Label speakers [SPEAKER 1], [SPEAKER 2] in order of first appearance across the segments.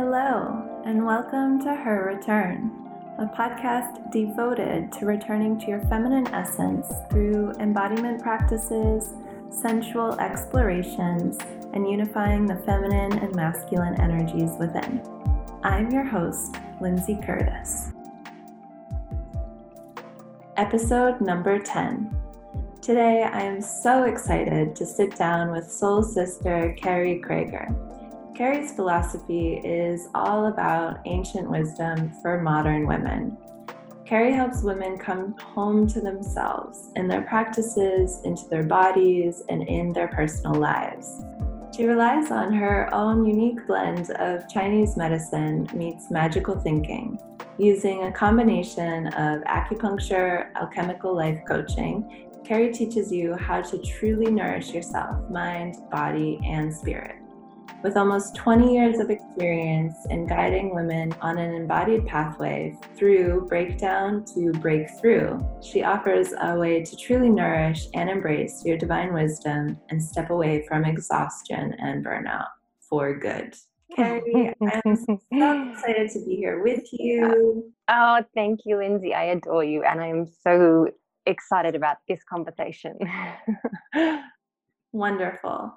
[SPEAKER 1] Hello, and welcome to Her Return, a podcast devoted to returning to your feminine essence through embodiment practices, sensual explorations, and unifying the feminine and masculine energies within. I'm your host, Lindsay Curtis. Episode number 10. Today, I am so excited to sit down with soul sister Carrie Krager. Carrie's philosophy is all about ancient wisdom for modern women. Carrie helps women come home to themselves in their practices, into their bodies, and in their personal lives. She relies on her own unique blend of Chinese medicine meets magical thinking, using a combination of acupuncture, alchemical life coaching. Carrie teaches you how to truly nourish yourself, mind, body, and spirit. With almost 20 years of experience in guiding women on an embodied pathway through breakdown to breakthrough, she offers a way to truly nourish and embrace your divine wisdom and step away from exhaustion and burnout for good. Carrie, I'm so excited to be here with you.
[SPEAKER 2] Oh, thank you, Lindsay. I adore you, and I'm so excited about this conversation.
[SPEAKER 1] Wonderful.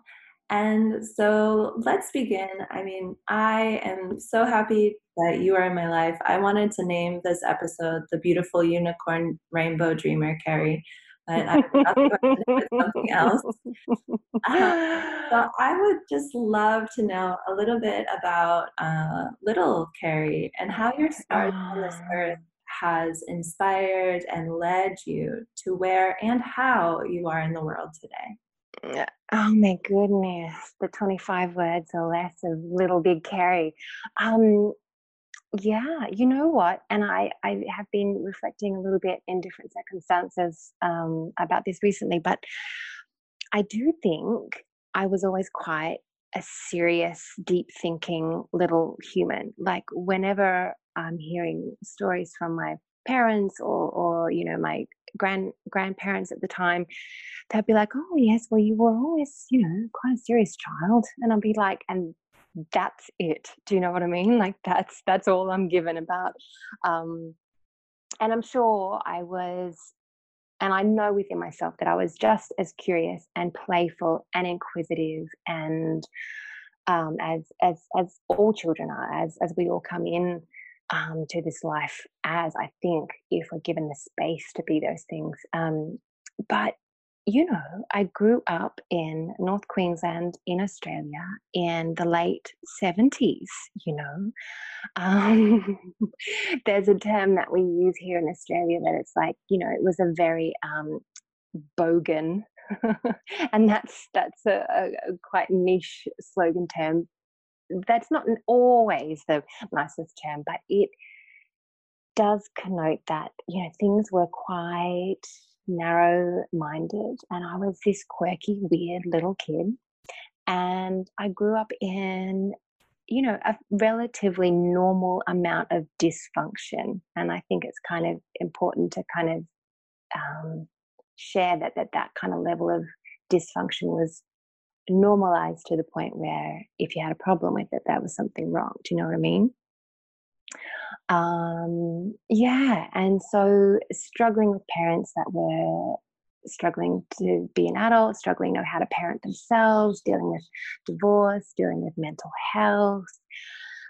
[SPEAKER 1] And so let's begin. I mean, I am so happy that you are in my life. I wanted to name this episode The Beautiful Unicorn Rainbow Dreamer, Carrie, but I forgot something else. Uh, so I would just love to know a little bit about uh, little Carrie and how your start on this ah. earth has inspired and led you to where and how you are in the world today.
[SPEAKER 2] Oh my goodness, the 25 words or less of little big Carrie. Um, yeah, you know what? And I, I have been reflecting a little bit in different circumstances um, about this recently, but I do think I was always quite a serious, deep thinking little human. Like whenever I'm hearing stories from my parents or, or you know, my grand grandparents at the time, they'd be like, "Oh yes, well you were always you know quite a serious child," and I'd be like, "And that's it." Do you know what I mean? Like that's that's all I'm given about. Um, and I'm sure I was, and I know within myself that I was just as curious and playful and inquisitive and um, as as as all children are, as as we all come in um, to this life as I think if we're given the space to be those things. Um, but you know, I grew up in North Queensland in Australia in the late 70s, you know. Um, there's a term that we use here in Australia that it's like, you know, it was a very um, bogan, and that's that's a, a, a quite niche slogan term that's not always the nicest term, but it does connote that, you know, things were quite narrow minded and I was this quirky, weird little kid. And I grew up in, you know, a relatively normal amount of dysfunction. And I think it's kind of important to kind of um, share that, that that kind of level of dysfunction was normalized to the point where if you had a problem with it, that was something wrong. Do you know what I mean? Um, yeah, and so struggling with parents that were struggling to be an adult, struggling to know how to parent themselves, dealing with divorce, dealing with mental health,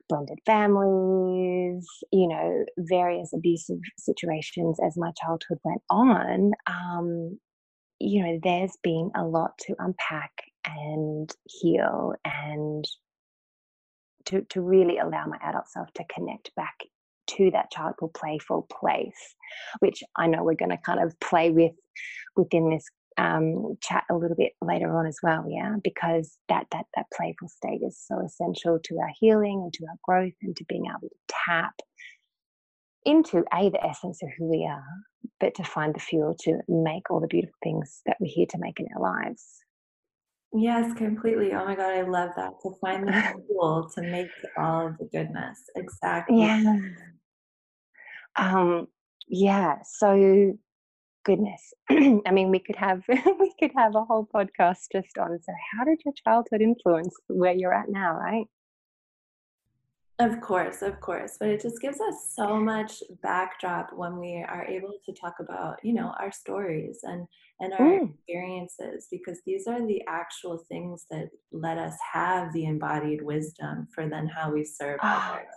[SPEAKER 2] blended families, you know, various abusive situations as my childhood went on. Um, you know, there's been a lot to unpack and heal and to, to really allow my adult self to connect back to that childhood playful place, which I know we're going to kind of play with within this um, chat a little bit later on as well, yeah, because that that that playful state is so essential to our healing and to our growth and to being able to tap into a the essence of who we are, but to find the fuel to make all the beautiful things that we're here to make in our lives.
[SPEAKER 1] Yes, completely. Oh my God, I love that. To find the tool to make all of the goodness. Exactly.
[SPEAKER 2] Yeah. Um, yeah. So goodness. I mean, we could have we could have a whole podcast just on so how did your childhood influence where you're at now, right?
[SPEAKER 1] Of course, of course, but it just gives us so much backdrop when we are able to talk about, you know, our stories and and our
[SPEAKER 2] Mm.
[SPEAKER 1] experiences because these are the actual things that let us have the embodied wisdom for then how we serve
[SPEAKER 2] Ah,
[SPEAKER 1] others.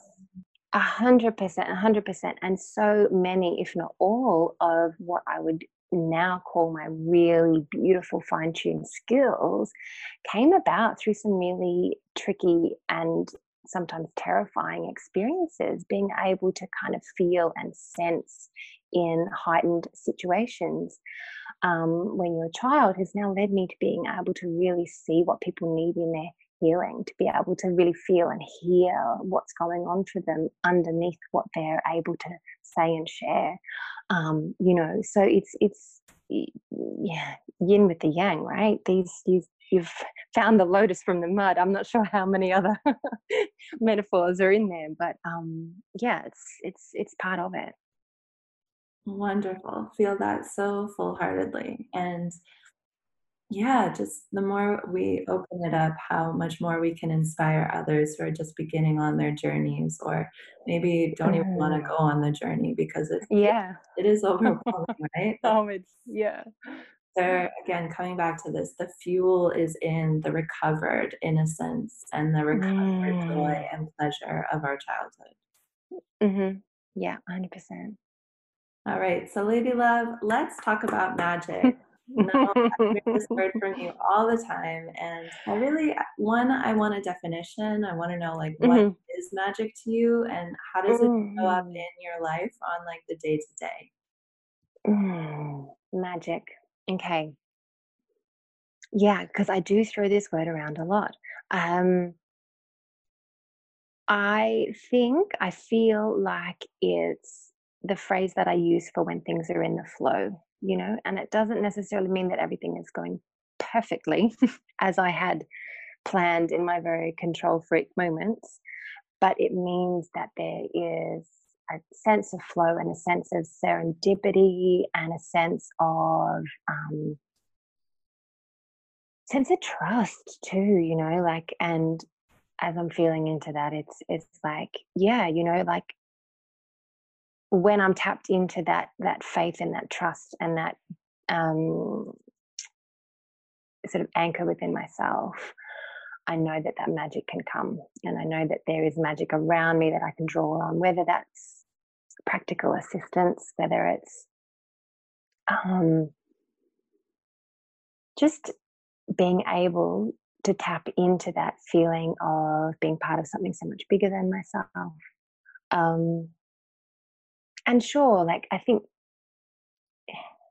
[SPEAKER 2] a hundred percent, a hundred percent. And so many, if not all, of what I would now call my really beautiful fine-tuned skills came about through some really tricky and sometimes terrifying experiences, being able to kind of feel and sense in heightened situations um, when you're a child has now led me to being able to really see what people need in their healing, to be able to really feel and hear what's going on for them underneath what they're able to say and share. Um, you know, so it's it's yeah, yin with the yang, right? These you've you've found the lotus from the mud. I'm not sure how many other metaphors are in there, but um, yeah, it's it's it's part of it.
[SPEAKER 1] Wonderful. Feel that so full-heartedly. And yeah, just the more we open it up, how much more we can inspire others who are just beginning on their journeys or maybe don't even want to
[SPEAKER 2] Mm,
[SPEAKER 1] go on the journey because it, it,
[SPEAKER 2] yeah.
[SPEAKER 1] it is overwhelming, right?
[SPEAKER 2] Oh, it's yeah.
[SPEAKER 1] There, again, coming back to this, the fuel is in the recovered innocence and the recovered joy
[SPEAKER 2] Mm.
[SPEAKER 1] and pleasure of our childhood.
[SPEAKER 2] Mhm. Yeah, 100%.
[SPEAKER 1] All right, so Lady Love, let's talk about magic. No, I hear this word from you all the time, and I really, uh, one, I want a definition. I want to know like what
[SPEAKER 2] Mhm.
[SPEAKER 1] is magic to you, and how does it show up
[SPEAKER 2] Mm.
[SPEAKER 1] in your life on like the day to day?
[SPEAKER 2] Mm. Magic. Okay. Yeah, because I do throw this word around a lot. Um, I think I feel like it's the phrase that I use for when things are in the flow, you know, and it doesn't necessarily mean that everything is going perfectly as I had planned in my very control freak moments, but it means that there is a sense of flow and a sense of serendipity and a sense of um, sense of trust too, you know, like and as I'm feeling into that, it's it's like, yeah, you know, like when I'm tapped into that that faith and that trust and that um, sort of anchor within myself, I know that that magic can come, and I know that there is magic around me that I can draw on, whether that's practical assistance, whether it's um, just being able to tap into that feeling of being part of something so much bigger than myself. Um, and sure, like I think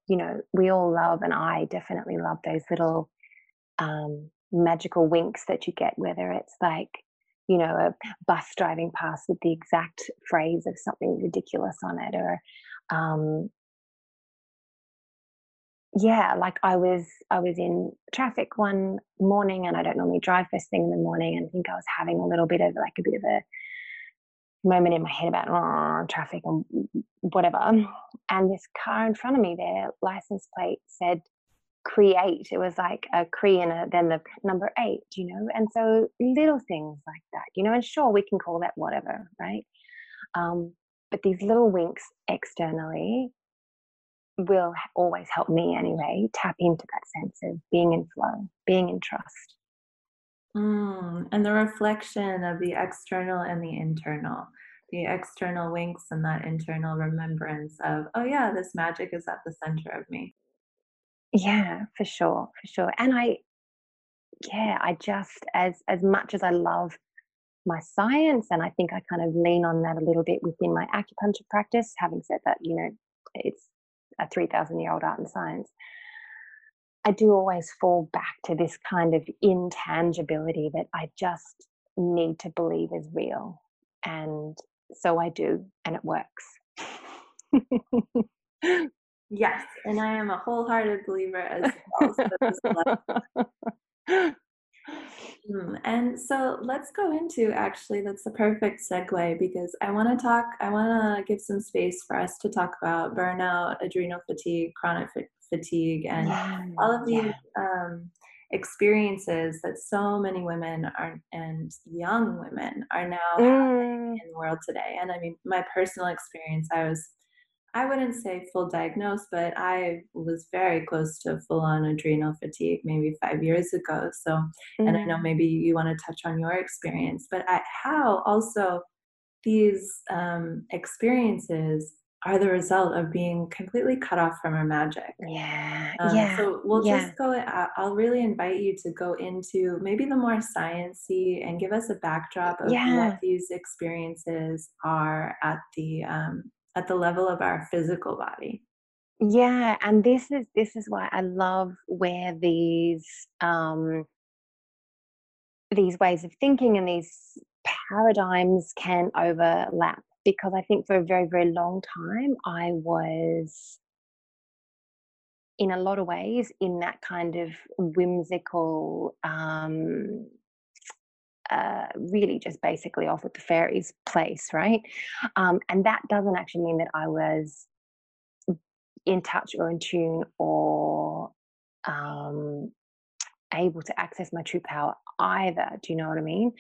[SPEAKER 2] you know we all love, and I definitely love those little um, magical winks that you get, whether it's like, you know, a bus driving past with the exact phrase of something ridiculous on it, or um, yeah, like I was I was in traffic one morning, and I don't normally drive first thing in the morning, and I think I was having a little bit of like a bit of a moment in my head about "Oh, traffic and whatever. And this car in front of me, their license plate said create. It was like a Cree and a, then the number eight, you know? And so little things like that, you know, and sure, we can call that whatever, right? Um, but these little winks externally will always help me anyway tap into that sense of being in flow, being in trust.
[SPEAKER 1] Mm, and the reflection of the external and the internal, the external winks and that internal remembrance of, oh yeah, this magic is at the center of me.
[SPEAKER 2] Yeah, for sure, for sure. And I, yeah, I just as as much as I love my science, and I think I kind of lean on that a little bit within my acupuncture practice. Having said that, you know, it's a 3,000 year old art and science. I do always fall back to this kind of intangibility that I just need to believe is real. And so I do, and it works.
[SPEAKER 1] Yes, and I am a wholehearted believer as well. So Mm, and so let's go into actually, that's the perfect segue because I want to talk, I want to give some space for us to talk about burnout, adrenal fatigue, chronic fa- fatigue, and
[SPEAKER 2] yeah,
[SPEAKER 1] all of these
[SPEAKER 2] yeah.
[SPEAKER 1] um, experiences that so many women are and young women are now mm. in the world today. And I mean, my personal experience, I was I wouldn't say full diagnosed, but I was very close to full on adrenal fatigue maybe five years ago. So, mm-hmm. and I know mm. maybe you want to touch on your experience, but I, how also these um, experiences are the result of being completely cut off from our magic.
[SPEAKER 2] Yeah. Um, yeah.
[SPEAKER 1] So we'll
[SPEAKER 2] yeah.
[SPEAKER 1] just go, I'll really invite you to go into maybe the more sciencey and give us a backdrop of yeah. what these experiences are at the, um, at the level of our physical body.
[SPEAKER 2] Yeah and this is this is why i love where these um these ways of thinking and these paradigms can overlap because i think for a very very long time i was in a lot of ways in that kind of whimsical um uh, really just basically off with the fairies place, right? Um, and that doesn't actually mean that I was in touch or in tune or um, able to access my true power either. Do you know what I mean?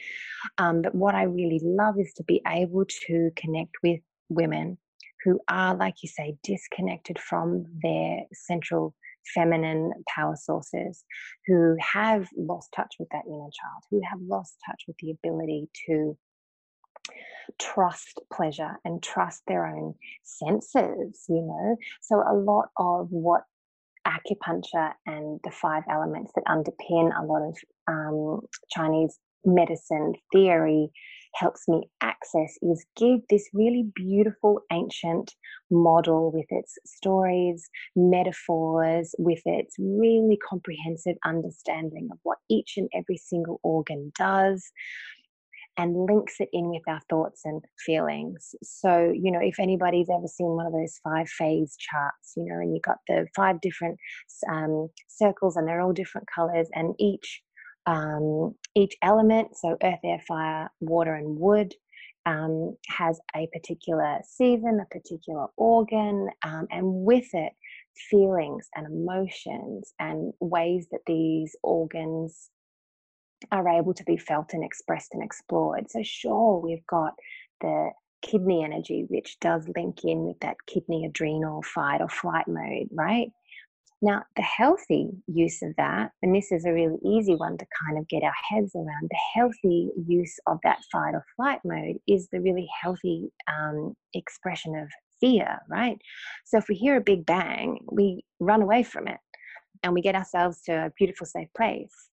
[SPEAKER 2] Um, but what I really love is to be able to connect with women who are, like you say, disconnected from their central feminine power sources who have lost touch with that inner child, who have lost touch with the ability to trust pleasure and trust their own senses, you know. So, a lot of what acupuncture and the five elements that underpin a lot of um, Chinese medicine theory helps me access is give this really beautiful ancient model with its stories, metaphors, with its really comprehensive understanding of what each and every single organ does. And links it in with our thoughts and feelings. So, you know, if anybody's ever seen one of those five phase charts, you know, and you've got the five different um, circles and they're all different colors, and each um, each element, so earth, air, fire, water, and wood, um, has a particular season, a particular organ, um, and with it, feelings and emotions and ways that these organs are able to be felt and expressed and explored. So, sure, we've got the kidney energy, which does link in with that kidney adrenal fight or flight mode, right? Now, the healthy use of that, and this is a really easy one to kind of get our heads around, the healthy use of that fight or flight mode is the really healthy um, expression of fear, right? So if we hear a big bang, we run away from it and we get ourselves to a beautiful, safe place.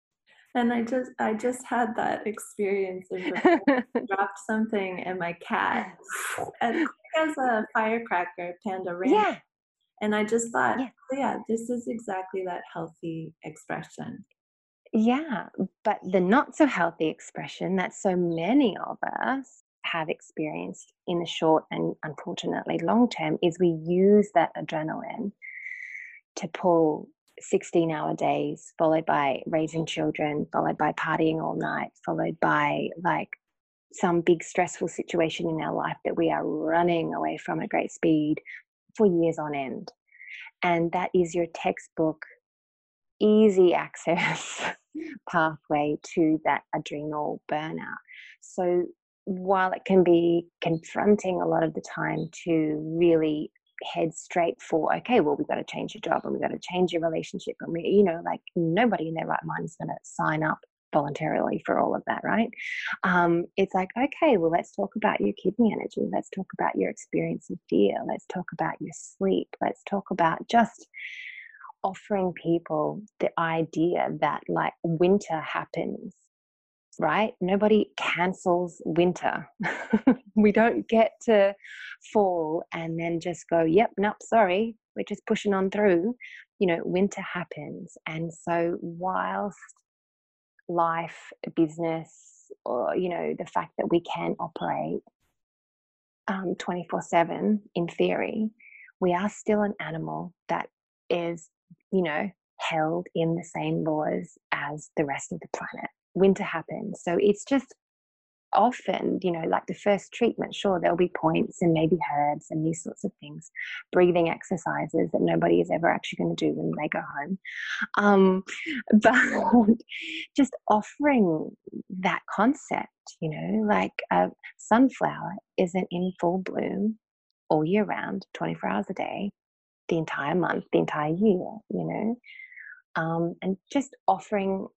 [SPEAKER 1] And I just I just had that experience of dropped something and my cat as quick as a firecracker, Panda ran
[SPEAKER 2] yeah.
[SPEAKER 1] And I just thought, yeah. Oh, yeah, this is exactly that healthy expression.
[SPEAKER 2] Yeah, but the not so healthy expression that so many of us have experienced in the short and unfortunately long term is we use that adrenaline to pull 16 hour days, followed by raising children, followed by partying all night, followed by like some big stressful situation in our life that we are running away from at great speed, for years on end. And that is your textbook, easy access pathway to that adrenal burnout. So while it can be confronting a lot of the time to really head straight for okay well we've got to change your job and we've got to change your relationship and we you know like nobody in their right mind is going to sign up voluntarily for all of that, right? Um, it's like, okay, well, let's talk about your kidney energy. Let's talk about your experience of fear. Let's talk about your sleep. Let's talk about just offering people the idea that like winter happens right? Nobody cancels winter. we don't get to fall and then just go, yep, nope, sorry, we're just pushing on through. You know, winter happens. And so, whilst life, business, or you know, the fact that we can operate um, 24 7 in theory, we are still an animal that is, you know, held in the same laws as the rest of the planet. Winter happens. So it's just often, you know, like the first treatment, sure, there'll be points and maybe herbs and these sorts of things, breathing exercises that nobody is ever actually going to do when they go home. Um, but just offering that concept, you know, like a sunflower isn't in full bloom all year round, 24 hours a day, the entire month, the entire year, you know, um, and just offering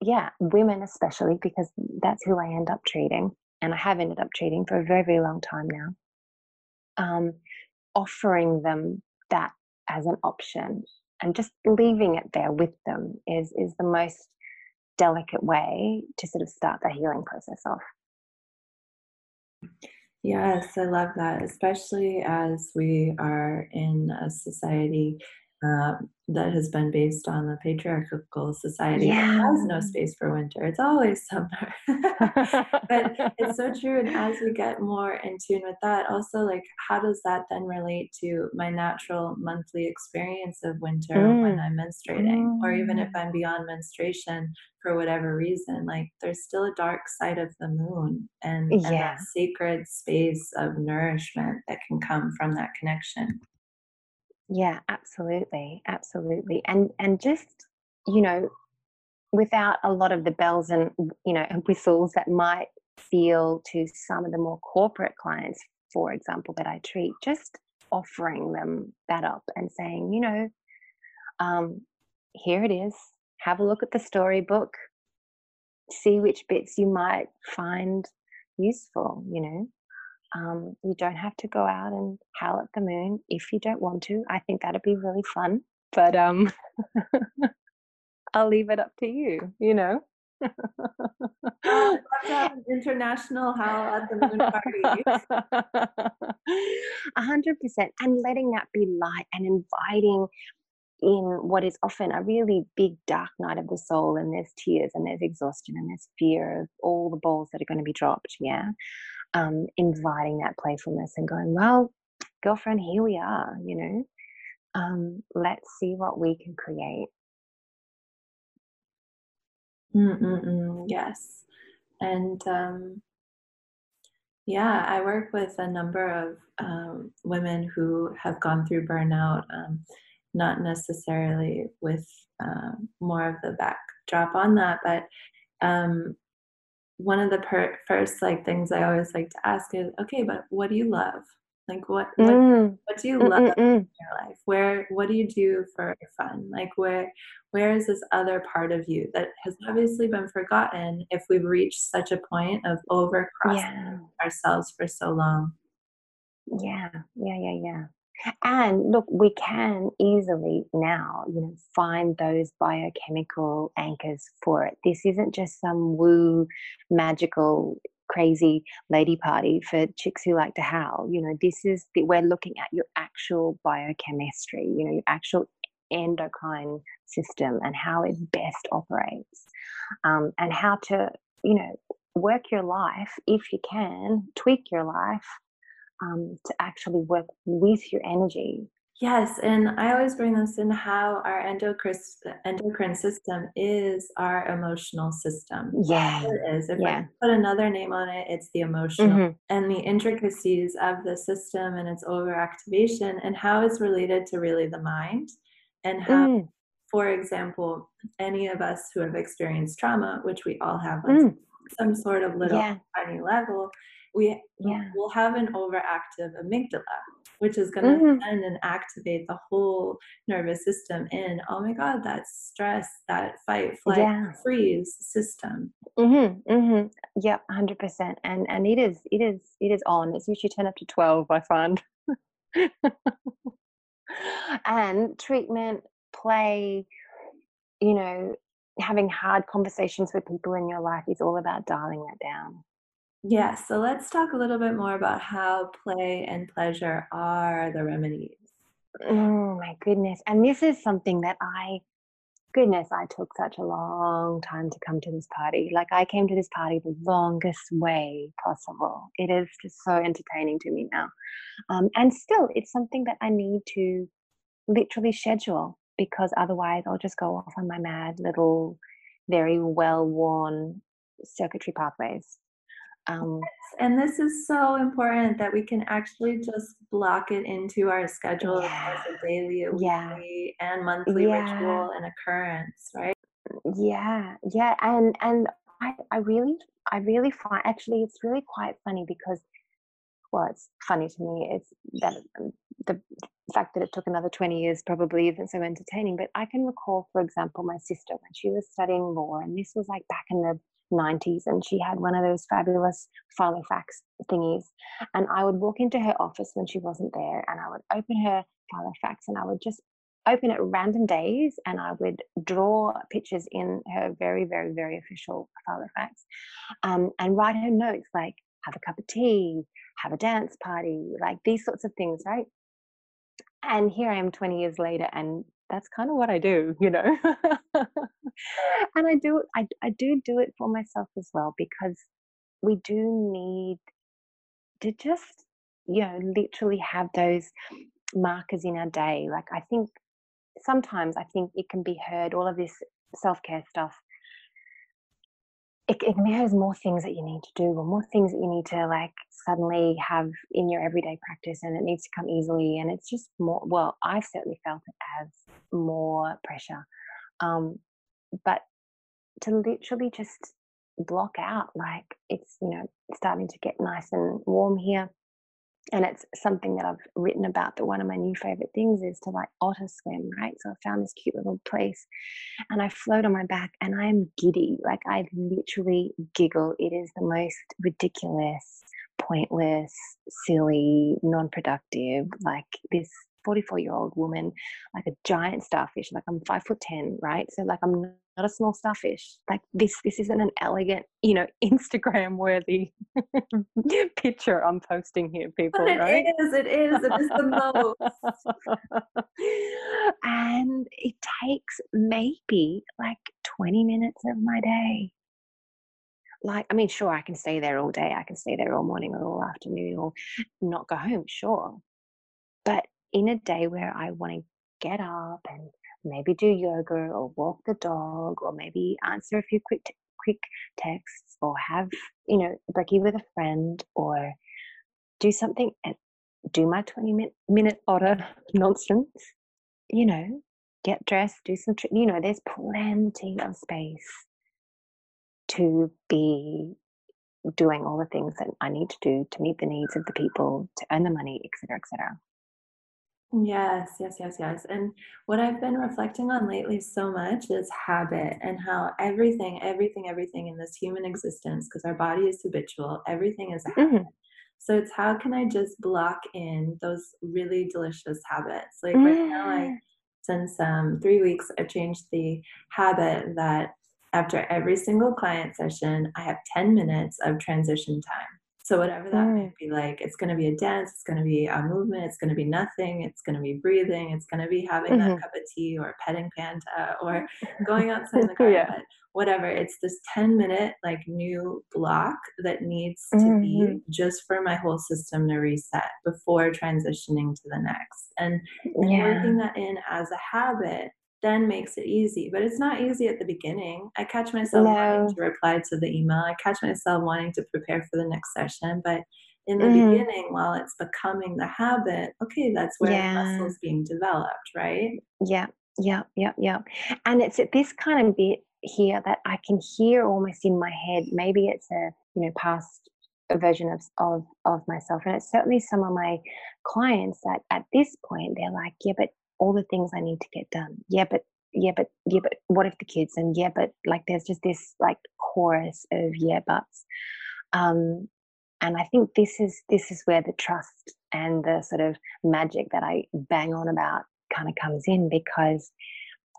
[SPEAKER 2] yeah, women especially, because that's who I end up treating, and I have ended up treating for a very, very long time now. Um, offering them that as an option and just leaving it there with them is is the most delicate way to sort of start the healing process off.
[SPEAKER 1] Yes, I love that, especially as we are in a society um, that has been based on the patriarchal society yeah. has no space for winter. It's always summer. but it's so true. And as we get more in tune with that, also, like, how does that then relate to my natural monthly experience of winter mm. when I'm menstruating? Mm. Or even if mm. I'm beyond menstruation for whatever reason, like, there's still a dark side of the moon and, yeah. and that sacred space of nourishment that can come from that connection.
[SPEAKER 2] Yeah, absolutely. Absolutely. And and just, you know, without a lot of the bells and you know and whistles that might feel to some of the more corporate clients, for example, that I treat, just offering them that up and saying, you know, um, here it is. Have a look at the storybook. See which bits you might find useful, you know. Um, you don't have to go out and howl at the moon if you don't want to. I think that'd be really fun, but um, I'll leave it up to you. You know.
[SPEAKER 1] oh, an international howl at the moon party.
[SPEAKER 2] A hundred percent, and letting that be light and inviting in what is often a really big dark night of the soul and there's tears and there's exhaustion and there's fear of all the balls that are going to be dropped yeah um, inviting that playfulness and going, well, girlfriend, here we are, you know, um, let's see what we can create.
[SPEAKER 1] Mm-mm-mm, yes. And um, yeah, I work with a number of um, women who have gone through burnout, um, not necessarily with uh, more of the backdrop on that, but um, one of the per- first like things I always like to ask is, okay, but what do you love? Like what what, mm. what do you mm, love Mm-mm-mm. in mm. your life? Where what do you do for fun? Like where where is this other part of you that has obviously been forgotten if we've reached such a point of overcrossing yeah. ourselves for so long?
[SPEAKER 2] Yeah, yeah, yeah, yeah. And look, we can easily now, you know, find those biochemical anchors for it. This isn't just some woo magical crazy lady party for chicks who like to howl. You know, this is the, we're looking at your actual biochemistry, you know, your actual endocrine system and how it best operates, um, and how to, you know, work your life if you can, tweak your life um, to actually work with your energy.
[SPEAKER 1] Yes, and I always bring this in how our endocrine, endocrine system is our emotional system.
[SPEAKER 2] Yeah,
[SPEAKER 1] it is. If yeah. I put another name on it, it's the emotional mm-hmm. and the intricacies of the system and its overactivation and how it's related to really the mind and how. Mm. For example, any of us who have experienced trauma, which we all have on mm. some sort of little yeah. tiny level, we yeah. will have an overactive amygdala, which is going to mm-hmm. send and activate the whole nervous system in, oh my God, that stress, that fight, flight, yeah. freeze system.
[SPEAKER 2] Mm-hmm, mm-hmm. Yep, 100%. And, and it is, it is, it is on. It's usually 10 up to 12, I find. and treatment, play, you know, having hard conversations with people in your life is all about dialing that down.
[SPEAKER 1] Yes, so let's talk a little bit more about how play and pleasure are the remedies.
[SPEAKER 2] Oh my goodness. And this is something that I, goodness, I took such a long time to come to this party. Like I came to this party the longest way possible. It is just so entertaining to me now. Um, and still, it's something that I need to literally schedule because otherwise I'll just go off on my mad little, very well worn circuitry pathways Um,
[SPEAKER 1] and this is so important that we can actually just block it into our schedule
[SPEAKER 2] yeah,
[SPEAKER 1] as a daily, a
[SPEAKER 2] yeah,
[SPEAKER 1] weekly, and monthly
[SPEAKER 2] yeah,
[SPEAKER 1] ritual and occurrence, right?
[SPEAKER 2] yeah, yeah. And and I, I really I really find actually it's really quite funny because well, it's funny to me. It's that um, the fact that it took another 20 years probably isn't so entertaining. But I can recall, for example, my sister when she was studying law, and this was like back in the 90s, and she had one of those fabulous Filofax thingies. And I would walk into her office when she wasn't there, and I would open her Filofax, and I would just open at random days and I would draw pictures in her very, very, very official Filofax um, and write her notes like, have a cup of tea, have a dance party, like these sorts of things, right? And here I am 20 years later, and that's kind of what I do, you know. and I do, I, I do do it for myself as well because we do need to just, you know, literally have those markers in our day. Like I think sometimes I think it can be heard, all of this self care stuff it, it has more things that you need to do or more things that you need to like suddenly have in your everyday practice and it needs to come easily and it's just more well i've certainly felt it as more pressure um, but to literally just block out like it's you know starting to get nice and warm here and it's something that I've written about. That one of my new favorite things is to like otter swim, right? So I found this cute little place and I float on my back and I am giddy. Like I literally giggle. It is the most ridiculous, pointless, silly, non productive, like this 44 year old woman, like a giant starfish. Like I'm five foot 10, right? So like I'm not a small starfish. Like this, this isn't an elegant, you know, Instagram worthy picture I'm posting here, people.
[SPEAKER 1] But it
[SPEAKER 2] right?
[SPEAKER 1] is, it is, it is the most.
[SPEAKER 2] and it takes maybe like 20 minutes of my day. Like, I mean, sure, I can stay there all day. I can stay there all morning or all afternoon or not go home, sure. But in a day where I want to get up and maybe do yoga or walk the dog or maybe answer a few quick t- quick texts or have you know a brekkie with a friend or do something and do my 20 minute, minute otter nonsense you know get dressed do some you know there's plenty of space to be doing all the things that i need to do to meet the needs of the people to earn the money etc etc
[SPEAKER 1] Yes, yes, yes, yes. And what I've been reflecting on lately so much is habit and how everything, everything, everything in this human existence, because our body is habitual, everything is a habit.
[SPEAKER 2] mm
[SPEAKER 1] So it's how can I just block in those really delicious habits? Like right now, I since um, three weeks, I've changed the habit that after every single client session, I have 10 minutes of transition time. So whatever that
[SPEAKER 2] mm
[SPEAKER 1] may be like, it's going to be a dance, it's going to be a movement, it's going to be nothing, it's going to be breathing, it's going to be having that
[SPEAKER 2] hmm
[SPEAKER 1] cup of tea or petting Panta or going outside in the garden.
[SPEAKER 2] yeah
[SPEAKER 1] whatever, it's this 10 minute like new block that needs to be
[SPEAKER 2] hmm
[SPEAKER 1] just for my whole system to reset before transitioning to the next. And and
[SPEAKER 2] yeah
[SPEAKER 1] working that in as a habit then makes it easy. But it's not easy at the beginning. I catch myself wanting to reply to the email. I catch myself wanting to prepare for the next session. But in the
[SPEAKER 2] hmm
[SPEAKER 1] beginning, while it's becoming the habit, okay, that's where the
[SPEAKER 2] yeah
[SPEAKER 1] muscle's being developed, right?
[SPEAKER 2] Yeah, yeah, yeah, yeah. And it's at this kind of bit here that I can hear almost in my head. Maybe it's a you know past version of of of myself, and it's certainly some of my clients that at this point they're like, yeah, but all the things I need to get done. Yeah, but yeah, but yeah, but what if the kids? And yeah, but like there's just this like chorus of yeah buts. Um, and I think this is this is where the trust and the sort of magic that I bang on about kind of comes in because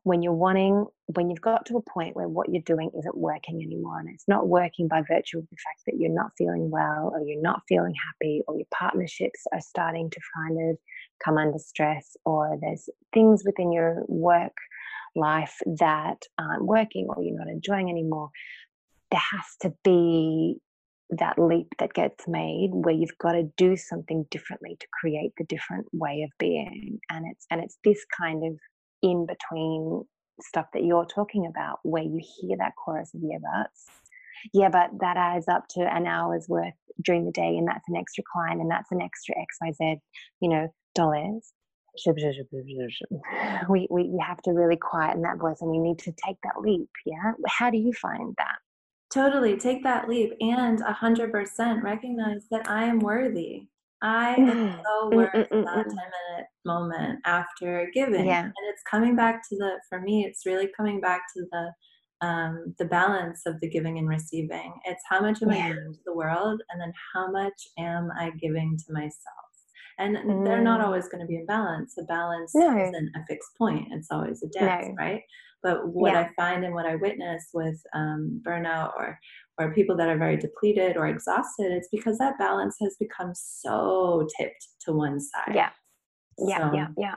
[SPEAKER 2] when you're wanting when you've got to a point where what you're doing isn't working anymore and it's not working by virtue of the fact that you're not feeling well or you're not feeling happy or your partnerships are starting to kind of come under stress or there's things within your work life that aren't working or you're not enjoying anymore there has to be that leap that gets made where you've got to do something differently to create the different way of being. And it's and it's this kind of in between stuff that you're talking about where you hear that chorus of yeah buts yeah, but that adds up to an hour's worth during the day, and that's an extra client, and that's an extra XYZ, you know, dollars. We, we, we have to really quieten that voice and we need to take that leap. Yeah. How do you find that?
[SPEAKER 1] Totally take that leap and 100% recognize that I am worthy. I am mm. so mm, worth mm, mm, that 10 minute moment after giving.
[SPEAKER 2] Yeah.
[SPEAKER 1] And it's coming back to the, for me, it's really coming back to the, um, the balance of the giving and receiving. It's how much am yeah. I giving to the world, and then how much am I giving to myself? And mm. they're not always going to be in balance. A balance no. isn't a fixed point; it's always a dance, no. right? But what yeah. I find and what I witness with um, burnout or or people that are very depleted or exhausted, it's because that balance has become so tipped to one side.
[SPEAKER 2] Yeah, yeah, so, yeah, yeah,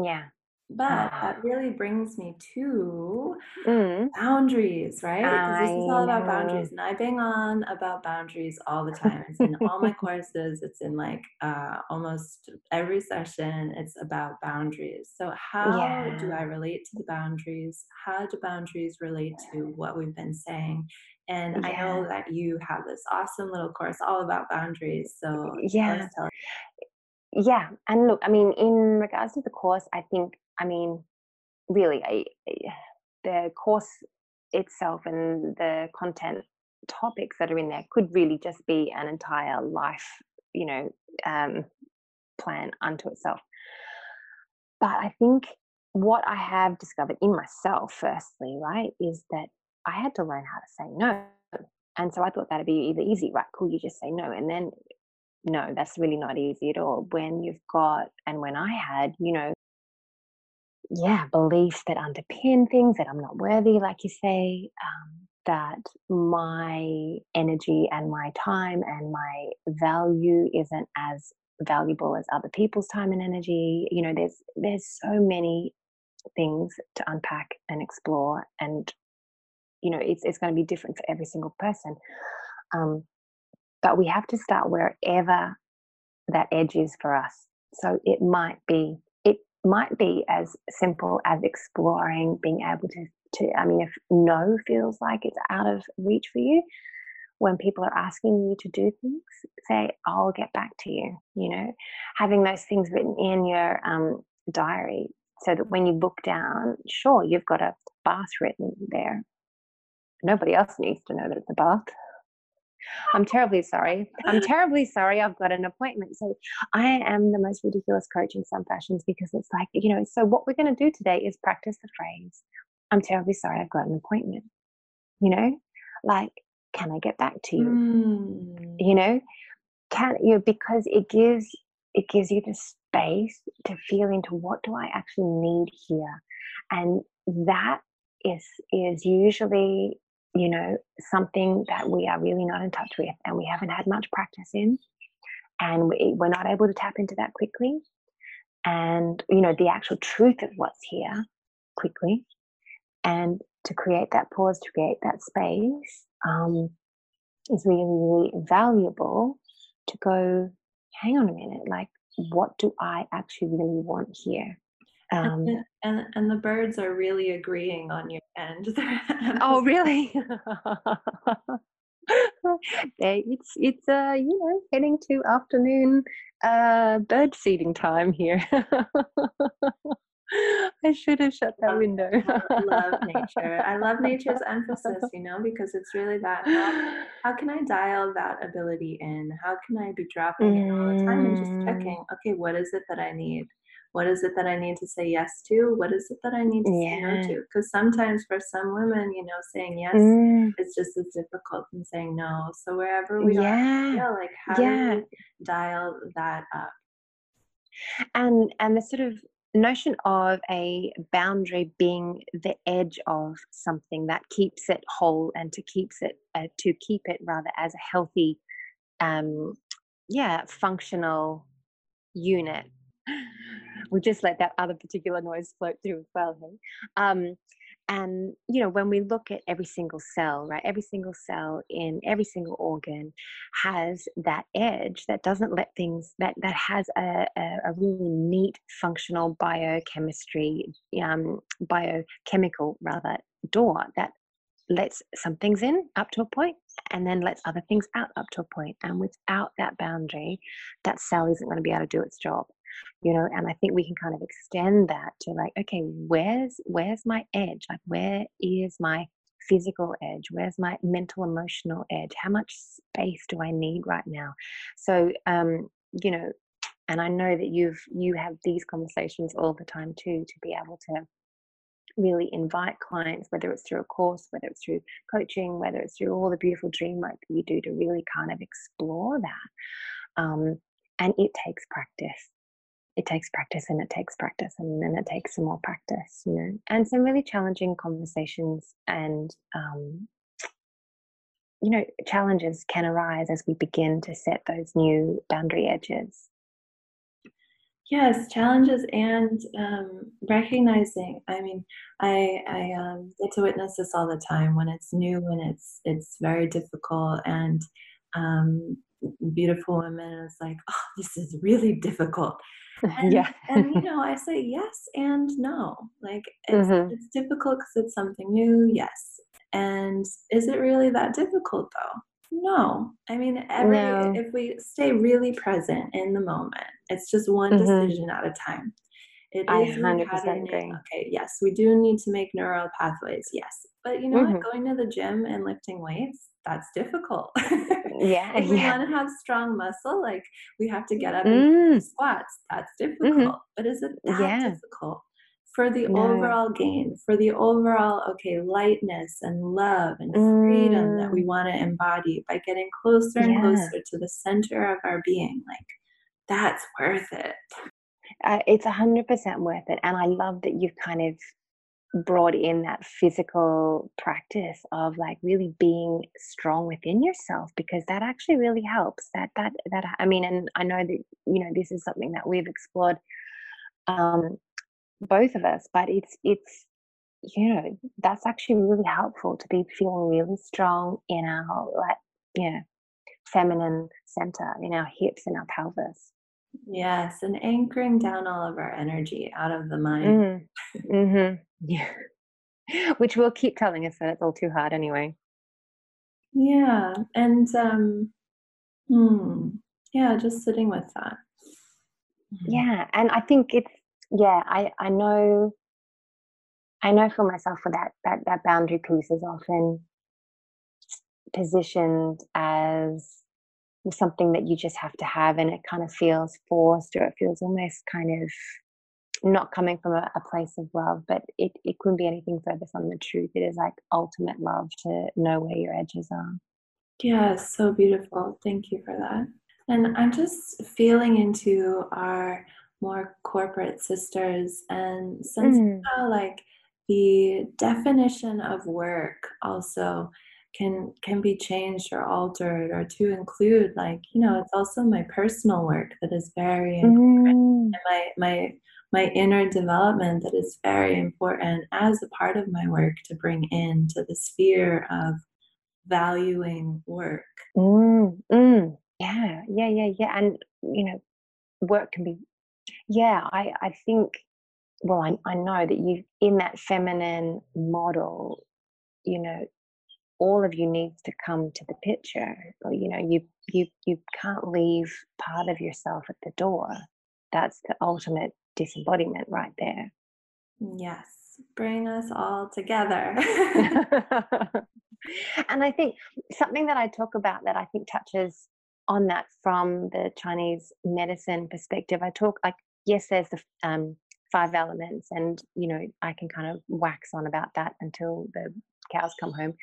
[SPEAKER 2] yeah.
[SPEAKER 1] But that really brings me to mm. boundaries, right? Because this is all about boundaries. And I bang on about boundaries all the time. It's in all my courses, it's in like uh, almost every session, it's about boundaries. So, how yeah. do I relate to the boundaries? How do boundaries relate to what we've been saying? And yeah. I know that you have this awesome little course all about boundaries. So,
[SPEAKER 2] yeah. Yeah. And look, I mean, in regards to the course, I think I mean, really, I, the course itself and the content topics that are in there could really just be an entire life, you know, um, plan unto itself. But I think what I have discovered in myself, firstly, right, is that I had to learn how to say no. And so I thought that'd be either easy, right? Cool, you just say no. And then, no, that's really not easy at all. When you've got, and when I had, you know, yeah, beliefs that underpin things that I'm not worthy, like you say, um, that my energy and my time and my value isn't as valuable as other people's time and energy. You know, there's there's so many things to unpack and explore, and you know, it's it's going to be different for every single person. Um, but we have to start wherever that edge is for us. So it might be might be as simple as exploring being able to to i mean if no feels like it's out of reach for you when people are asking you to do things say i'll get back to you you know? Having those things written in your um, diary so that when you look down sure you've got a bath written there. Nobody else needs to know that it's a bath I'm terribly sorry. I'm terribly sorry. I've got an appointment. So I am the most ridiculous coach in some fashions because it's like, you know, so what we're going to do today is practice the phrase, I'm terribly sorry. I've got an appointment. You know, like, can I get back to you? Mm. You know, can you, know, because it gives, it gives you the space to feel into what do I actually need here. And that is, is usually you know, something that we are really not in touch with and we haven't had much practice in. And we, we're not able to tap into that quickly. And, you know, the actual truth of what's here quickly. And to create that pause, to create that space um, is really, really valuable to go, hang on a minute, like, what do I actually really want here?
[SPEAKER 1] Um, and, and, and the birds are really agreeing on your end.
[SPEAKER 2] oh, really? they, it's it's uh you know heading to afternoon uh bird feeding time here. I should have shut that window.
[SPEAKER 1] I love nature. I love nature's emphasis, you know, because it's really that how, how can I dial that ability in? How can I be dropping mm. in all the time and just checking, okay, what is it that I need? What is it that I need to say yes to? What is it that I need to yeah. say no to? Because sometimes for some women, you know, saying yes mm. is just as difficult than saying no. So wherever we yeah. are, yeah, like how yeah. do we dial that up?
[SPEAKER 2] And and the sort of notion of a boundary being the edge of something that keeps it whole and to keeps it uh, to keep it rather as a healthy um yeah functional unit we just let that other particular noise float through as well. Hey? Um, and you know when we look at every single cell right every single cell in every single organ has that edge that doesn't let things that that has a, a, a really neat functional biochemistry um, biochemical rather door that lets some things in up to a point and then lets other things out up to a point. And without that boundary, that cell isn't going to be able to do its job. You know, and I think we can kind of extend that to like, okay, where's where's my edge? Like where is my physical edge? Where's my mental emotional edge? How much space do I need right now? So um, you know, and I know that you've you have these conversations all the time too, to be able to really invite clients, whether it's through a course, whether it's through coaching, whether it's through all the beautiful dream work that you do to really kind of explore that. Um, and it takes practice. It takes practice and it takes practice and then it takes some more practice, you know, and some really challenging conversations and, um, you know, challenges can arise as we begin to set those new boundary edges.
[SPEAKER 1] Yes, challenges and um, recognizing. I mean, I I um, get to witness this all the time when it's new and it's it's very difficult and um, beautiful women is like, oh, this is really difficult. And,
[SPEAKER 2] yeah.
[SPEAKER 1] and you know, I say yes and no. Like it's mm-hmm. it's difficult because it's something new. Yes. And is it really that difficult though? No. I mean, every no. if we stay really present in the moment, it's just one mm-hmm. decision at a time.
[SPEAKER 2] It I is 100% agree.
[SPEAKER 1] Okay, yes, we do need to make neural pathways. Yes. But you know mm-hmm. what? Going to the gym and lifting weights, that's difficult.
[SPEAKER 2] yeah.
[SPEAKER 1] if we
[SPEAKER 2] yeah.
[SPEAKER 1] want to have strong muscle, like we have to get up and mm. squats. That's mm-hmm. difficult. Mm-hmm. But is it that yeah. difficult? for the no. overall gain, for the overall, okay, lightness and love and freedom that we mm. want to embody by getting closer and yeah. closer to the center of our being. Like, that's worth it.
[SPEAKER 2] Uh, it's a hundred percent worth it. And I love that you've kind of brought in that physical practice of like really being strong within yourself because that actually really helps that that that i mean and i know that you know this is something that we've explored um both of us but it's it's you know that's actually really helpful to be feeling really strong in our like you know feminine center in our hips and our pelvis
[SPEAKER 1] yes and anchoring down all of our energy out of the mind
[SPEAKER 2] mm-hmm. mm-hmm. Yeah. Which will keep telling us that it's all too hard anyway.
[SPEAKER 1] Yeah and um hmm yeah just sitting with that.
[SPEAKER 2] Yeah and i think it's yeah, I, I know I know for myself for that that that boundary piece is often positioned as something that you just have to have and it kind of feels forced or it feels almost kind of not coming from a, a, place of love but it, it couldn't be anything further from the truth. It is like ultimate love to know where your edges are.
[SPEAKER 1] Yeah so beautiful. Thank you for that. And i'm just feeling into our more corporate sisters and since mm. like the definition of work also can can be changed or altered or to include like you know it's also my personal work that is very important. Mm. and my my my inner development that is very important as a part of my work to bring into the sphere of valuing work
[SPEAKER 2] mm, mm. yeah yeah yeah yeah and you know work can be yeah, I, I think, well, I, I know that you, in that feminine model, you know, all of you needs to come to the picture. You know, you you you can't leave part of yourself at the door. That's the ultimate disembodiment right there.
[SPEAKER 1] Yes, bring us all together.
[SPEAKER 2] and I think something that I talk about that I think touches on that from the Chinese medicine perspective. I talk like yes, there's the um, five elements, and you know I can kind of wax on about that until the cows come home.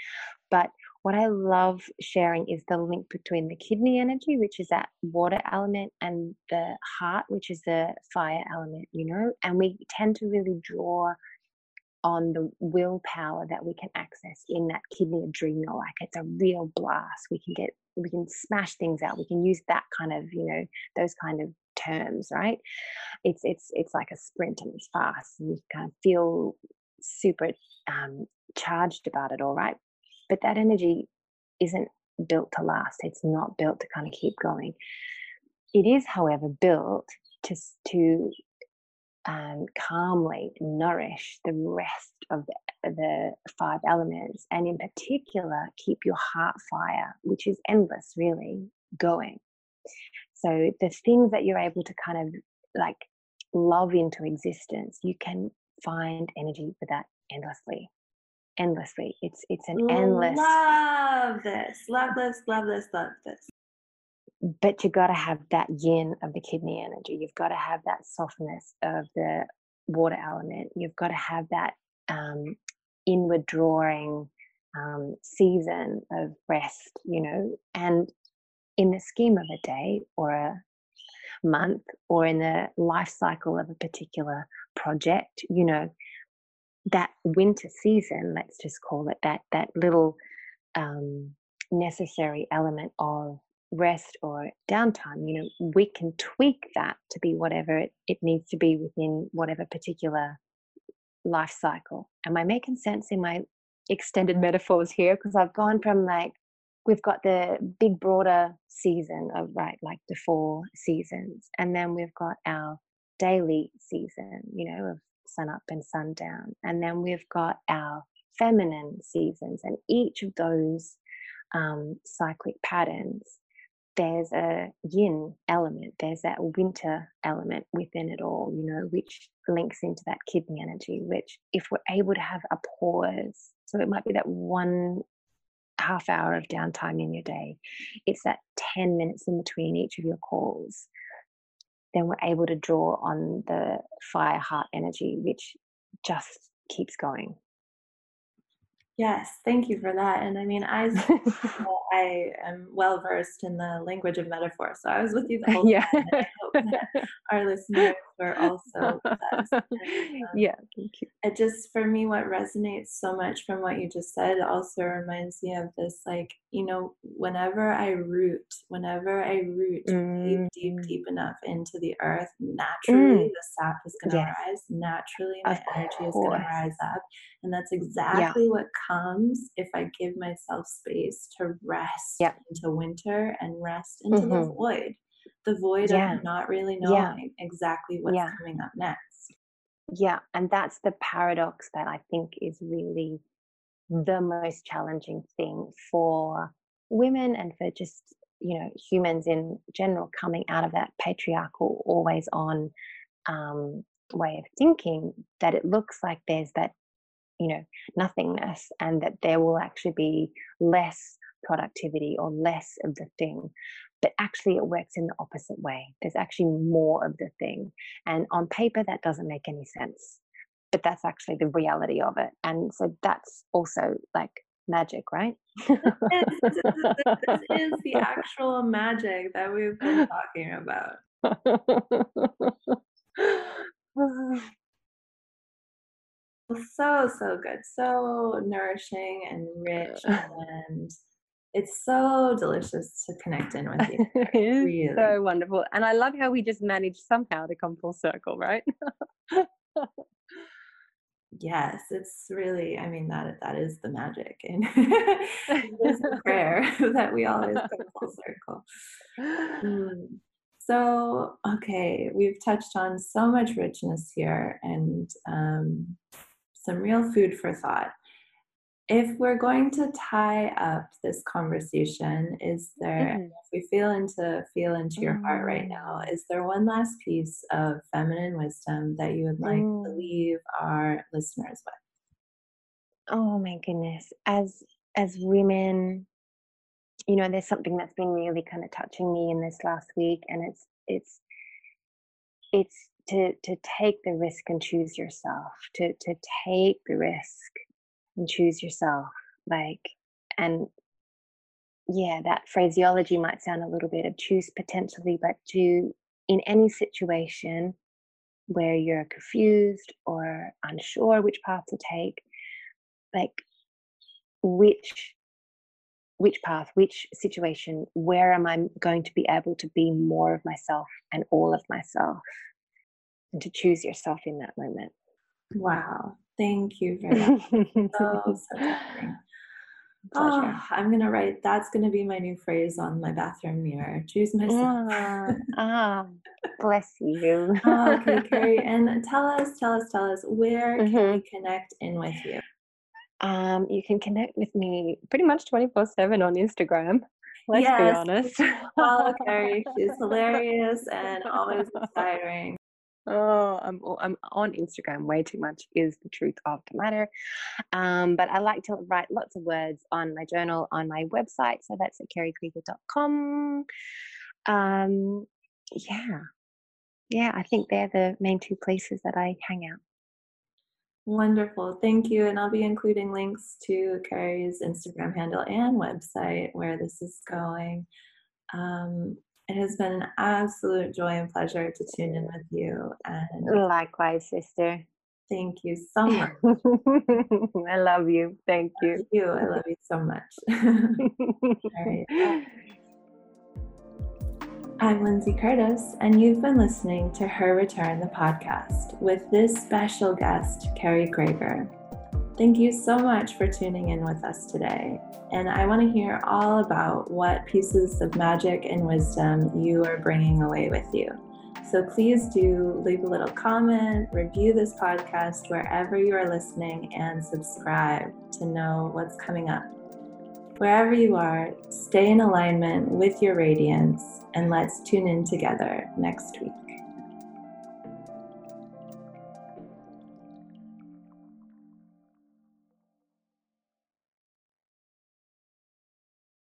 [SPEAKER 2] But what I love sharing is the link between the kidney energy, which is that water element, and the heart, which is the fire element. You know, and we tend to really draw on the willpower that we can access in that kidney adrenal like it's a real blast. We can get we can smash things out. We can use that kind of you know those kind of terms right? It's it's it's like a sprint and it's fast and you kind of feel super um, charged about it all right but that energy isn't built to last it's not built to kind of keep going it is however built to to um, calmly nourish the rest of the the five elements, and in particular, keep your heart fire, which is endless, really, going. So the things that you're able to kind of like love into existence, you can find energy for that endlessly endlessly. It's it's an endless
[SPEAKER 1] love this. Love this love this love this.
[SPEAKER 2] But you've got to have that yin of the kidney energy. You've got to have that softness of the water element. You've got to have that um, inward drawing um, season of rest you know? And in the scheme of a day or a month or in the life cycle of a particular project you know that winter season let's just call it that that little um, necessary element of rest or downtime you know we can tweak that to be whatever it, it needs to be within whatever particular life cycle. Am i making sense in my extended metaphors here? Because i've gone from like we've got the big broader season of right like the four seasons and then we've got our daily season you know of sun up and sundown and then we've got our feminine seasons and each of those um, cyclic patterns there's a yin element there's that winter element within it all you know which links into that kidney energy which if we're able to have a pause so it might be that one half hour of downtime in your day. It's that 10 minutes in between each of your calls. Then we're able to draw on the fire heart energy, which just keeps going.
[SPEAKER 1] Yes, thank you for that. And I mean, I I am well versed in the language of metaphor, so I was with you the whole yeah. time. I hope that our listeners were also
[SPEAKER 2] um, yeah, thank you.
[SPEAKER 1] It just for me, what resonates so much from what you just said also reminds me of this, like you know, whenever I root, whenever I root mm. deep, deep, deep enough into the earth, naturally mm. the sap is going to yes. rise. Naturally, my of energy course. is going to rise up, and that's exactly yeah. what comes if I give myself space to rest
[SPEAKER 2] yeah.
[SPEAKER 1] into winter and rest into mm-hmm. the void. The void yeah. of not really knowing yeah. exactly what's coming up next.
[SPEAKER 2] Yeah, and that's the paradox that I think is really the most challenging thing for women and for just you know humans in general coming out of that patriarchal always on um, way of thinking that it looks like there's that you know nothingness and that there will actually be less productivity or less of the thing but actually it works in the opposite way. There's actually more of the thing. And on paper that doesn't make any sense but that's actually the reality of it. And so that's also like magic right?
[SPEAKER 1] This, is, this is the actual magic that we've been talking about. So so good. So nourishing and rich and it's so delicious to connect in with you
[SPEAKER 2] it is really. so wonderful and i love how we just managed somehow to come full circle right
[SPEAKER 1] yes it's really i mean that that is the magic and it's the prayer that we always come full circle mm. so okay we've touched on so much richness here and um, some real food for thought. If we're going to tie up this conversation, is there, mm. if we feel into feel into your mm. heart right now, mm. is there one last piece of feminine wisdom that you would like mm. to leave our listeners with?
[SPEAKER 2] Oh my goodness. As as women, you know, there's something that's been really kind of touching me in this last week, and it's it's it's to to take the risk and choose yourself to to take the risk and choose yourself like and yeah that phraseology might sound a little bit obtuse potentially but to in any situation where you're confused or unsure which path to take like which which path which situation where am i going to be able to be more of myself and all of myself and to choose yourself in that moment.
[SPEAKER 1] Wow. Thank you for that. so, so Oh, I'm gonna write. That's gonna be my new phrase on my bathroom mirror. Choose myself.
[SPEAKER 2] ah, ah bless you.
[SPEAKER 1] oh, okay, Carrie, and tell us, tell us, tell us, where mm-hmm. can we connect in with you?
[SPEAKER 2] Um, you can connect with me pretty much 24 7 on Instagram. Let's yes. be honest.
[SPEAKER 1] Follow Carrie. She's hilarious and always inspiring.
[SPEAKER 2] Oh, I'm I'm on Instagram way too much is the truth of the matter. Um, but I like to write lots of words on my journal on my website. So that's at carriekrieger.com. Um, yeah. Yeah, I think they're the main two places that I hang out.
[SPEAKER 1] Wonderful. Thank you. And I'll be including links to Carrie's Instagram handle and website where this is going. Um, it has been an absolute joy and pleasure to tune in with you. And
[SPEAKER 2] likewise, sister.
[SPEAKER 1] Thank you so much.
[SPEAKER 2] I love you. Thank you.
[SPEAKER 1] Thank you. I love you so much. All right. I'm Lindsay Curtis, and you've been listening to Her Return, the podcast, with this special guest, Carrie Krieger. Thank you so much for tuning in with us today. And I want to hear all about what pieces of magic and wisdom you are bringing away with you. So please do leave a little comment, review this podcast wherever you are listening, and subscribe to know what's coming up. Wherever you are, stay in alignment with your radiance and let's tune in together next week.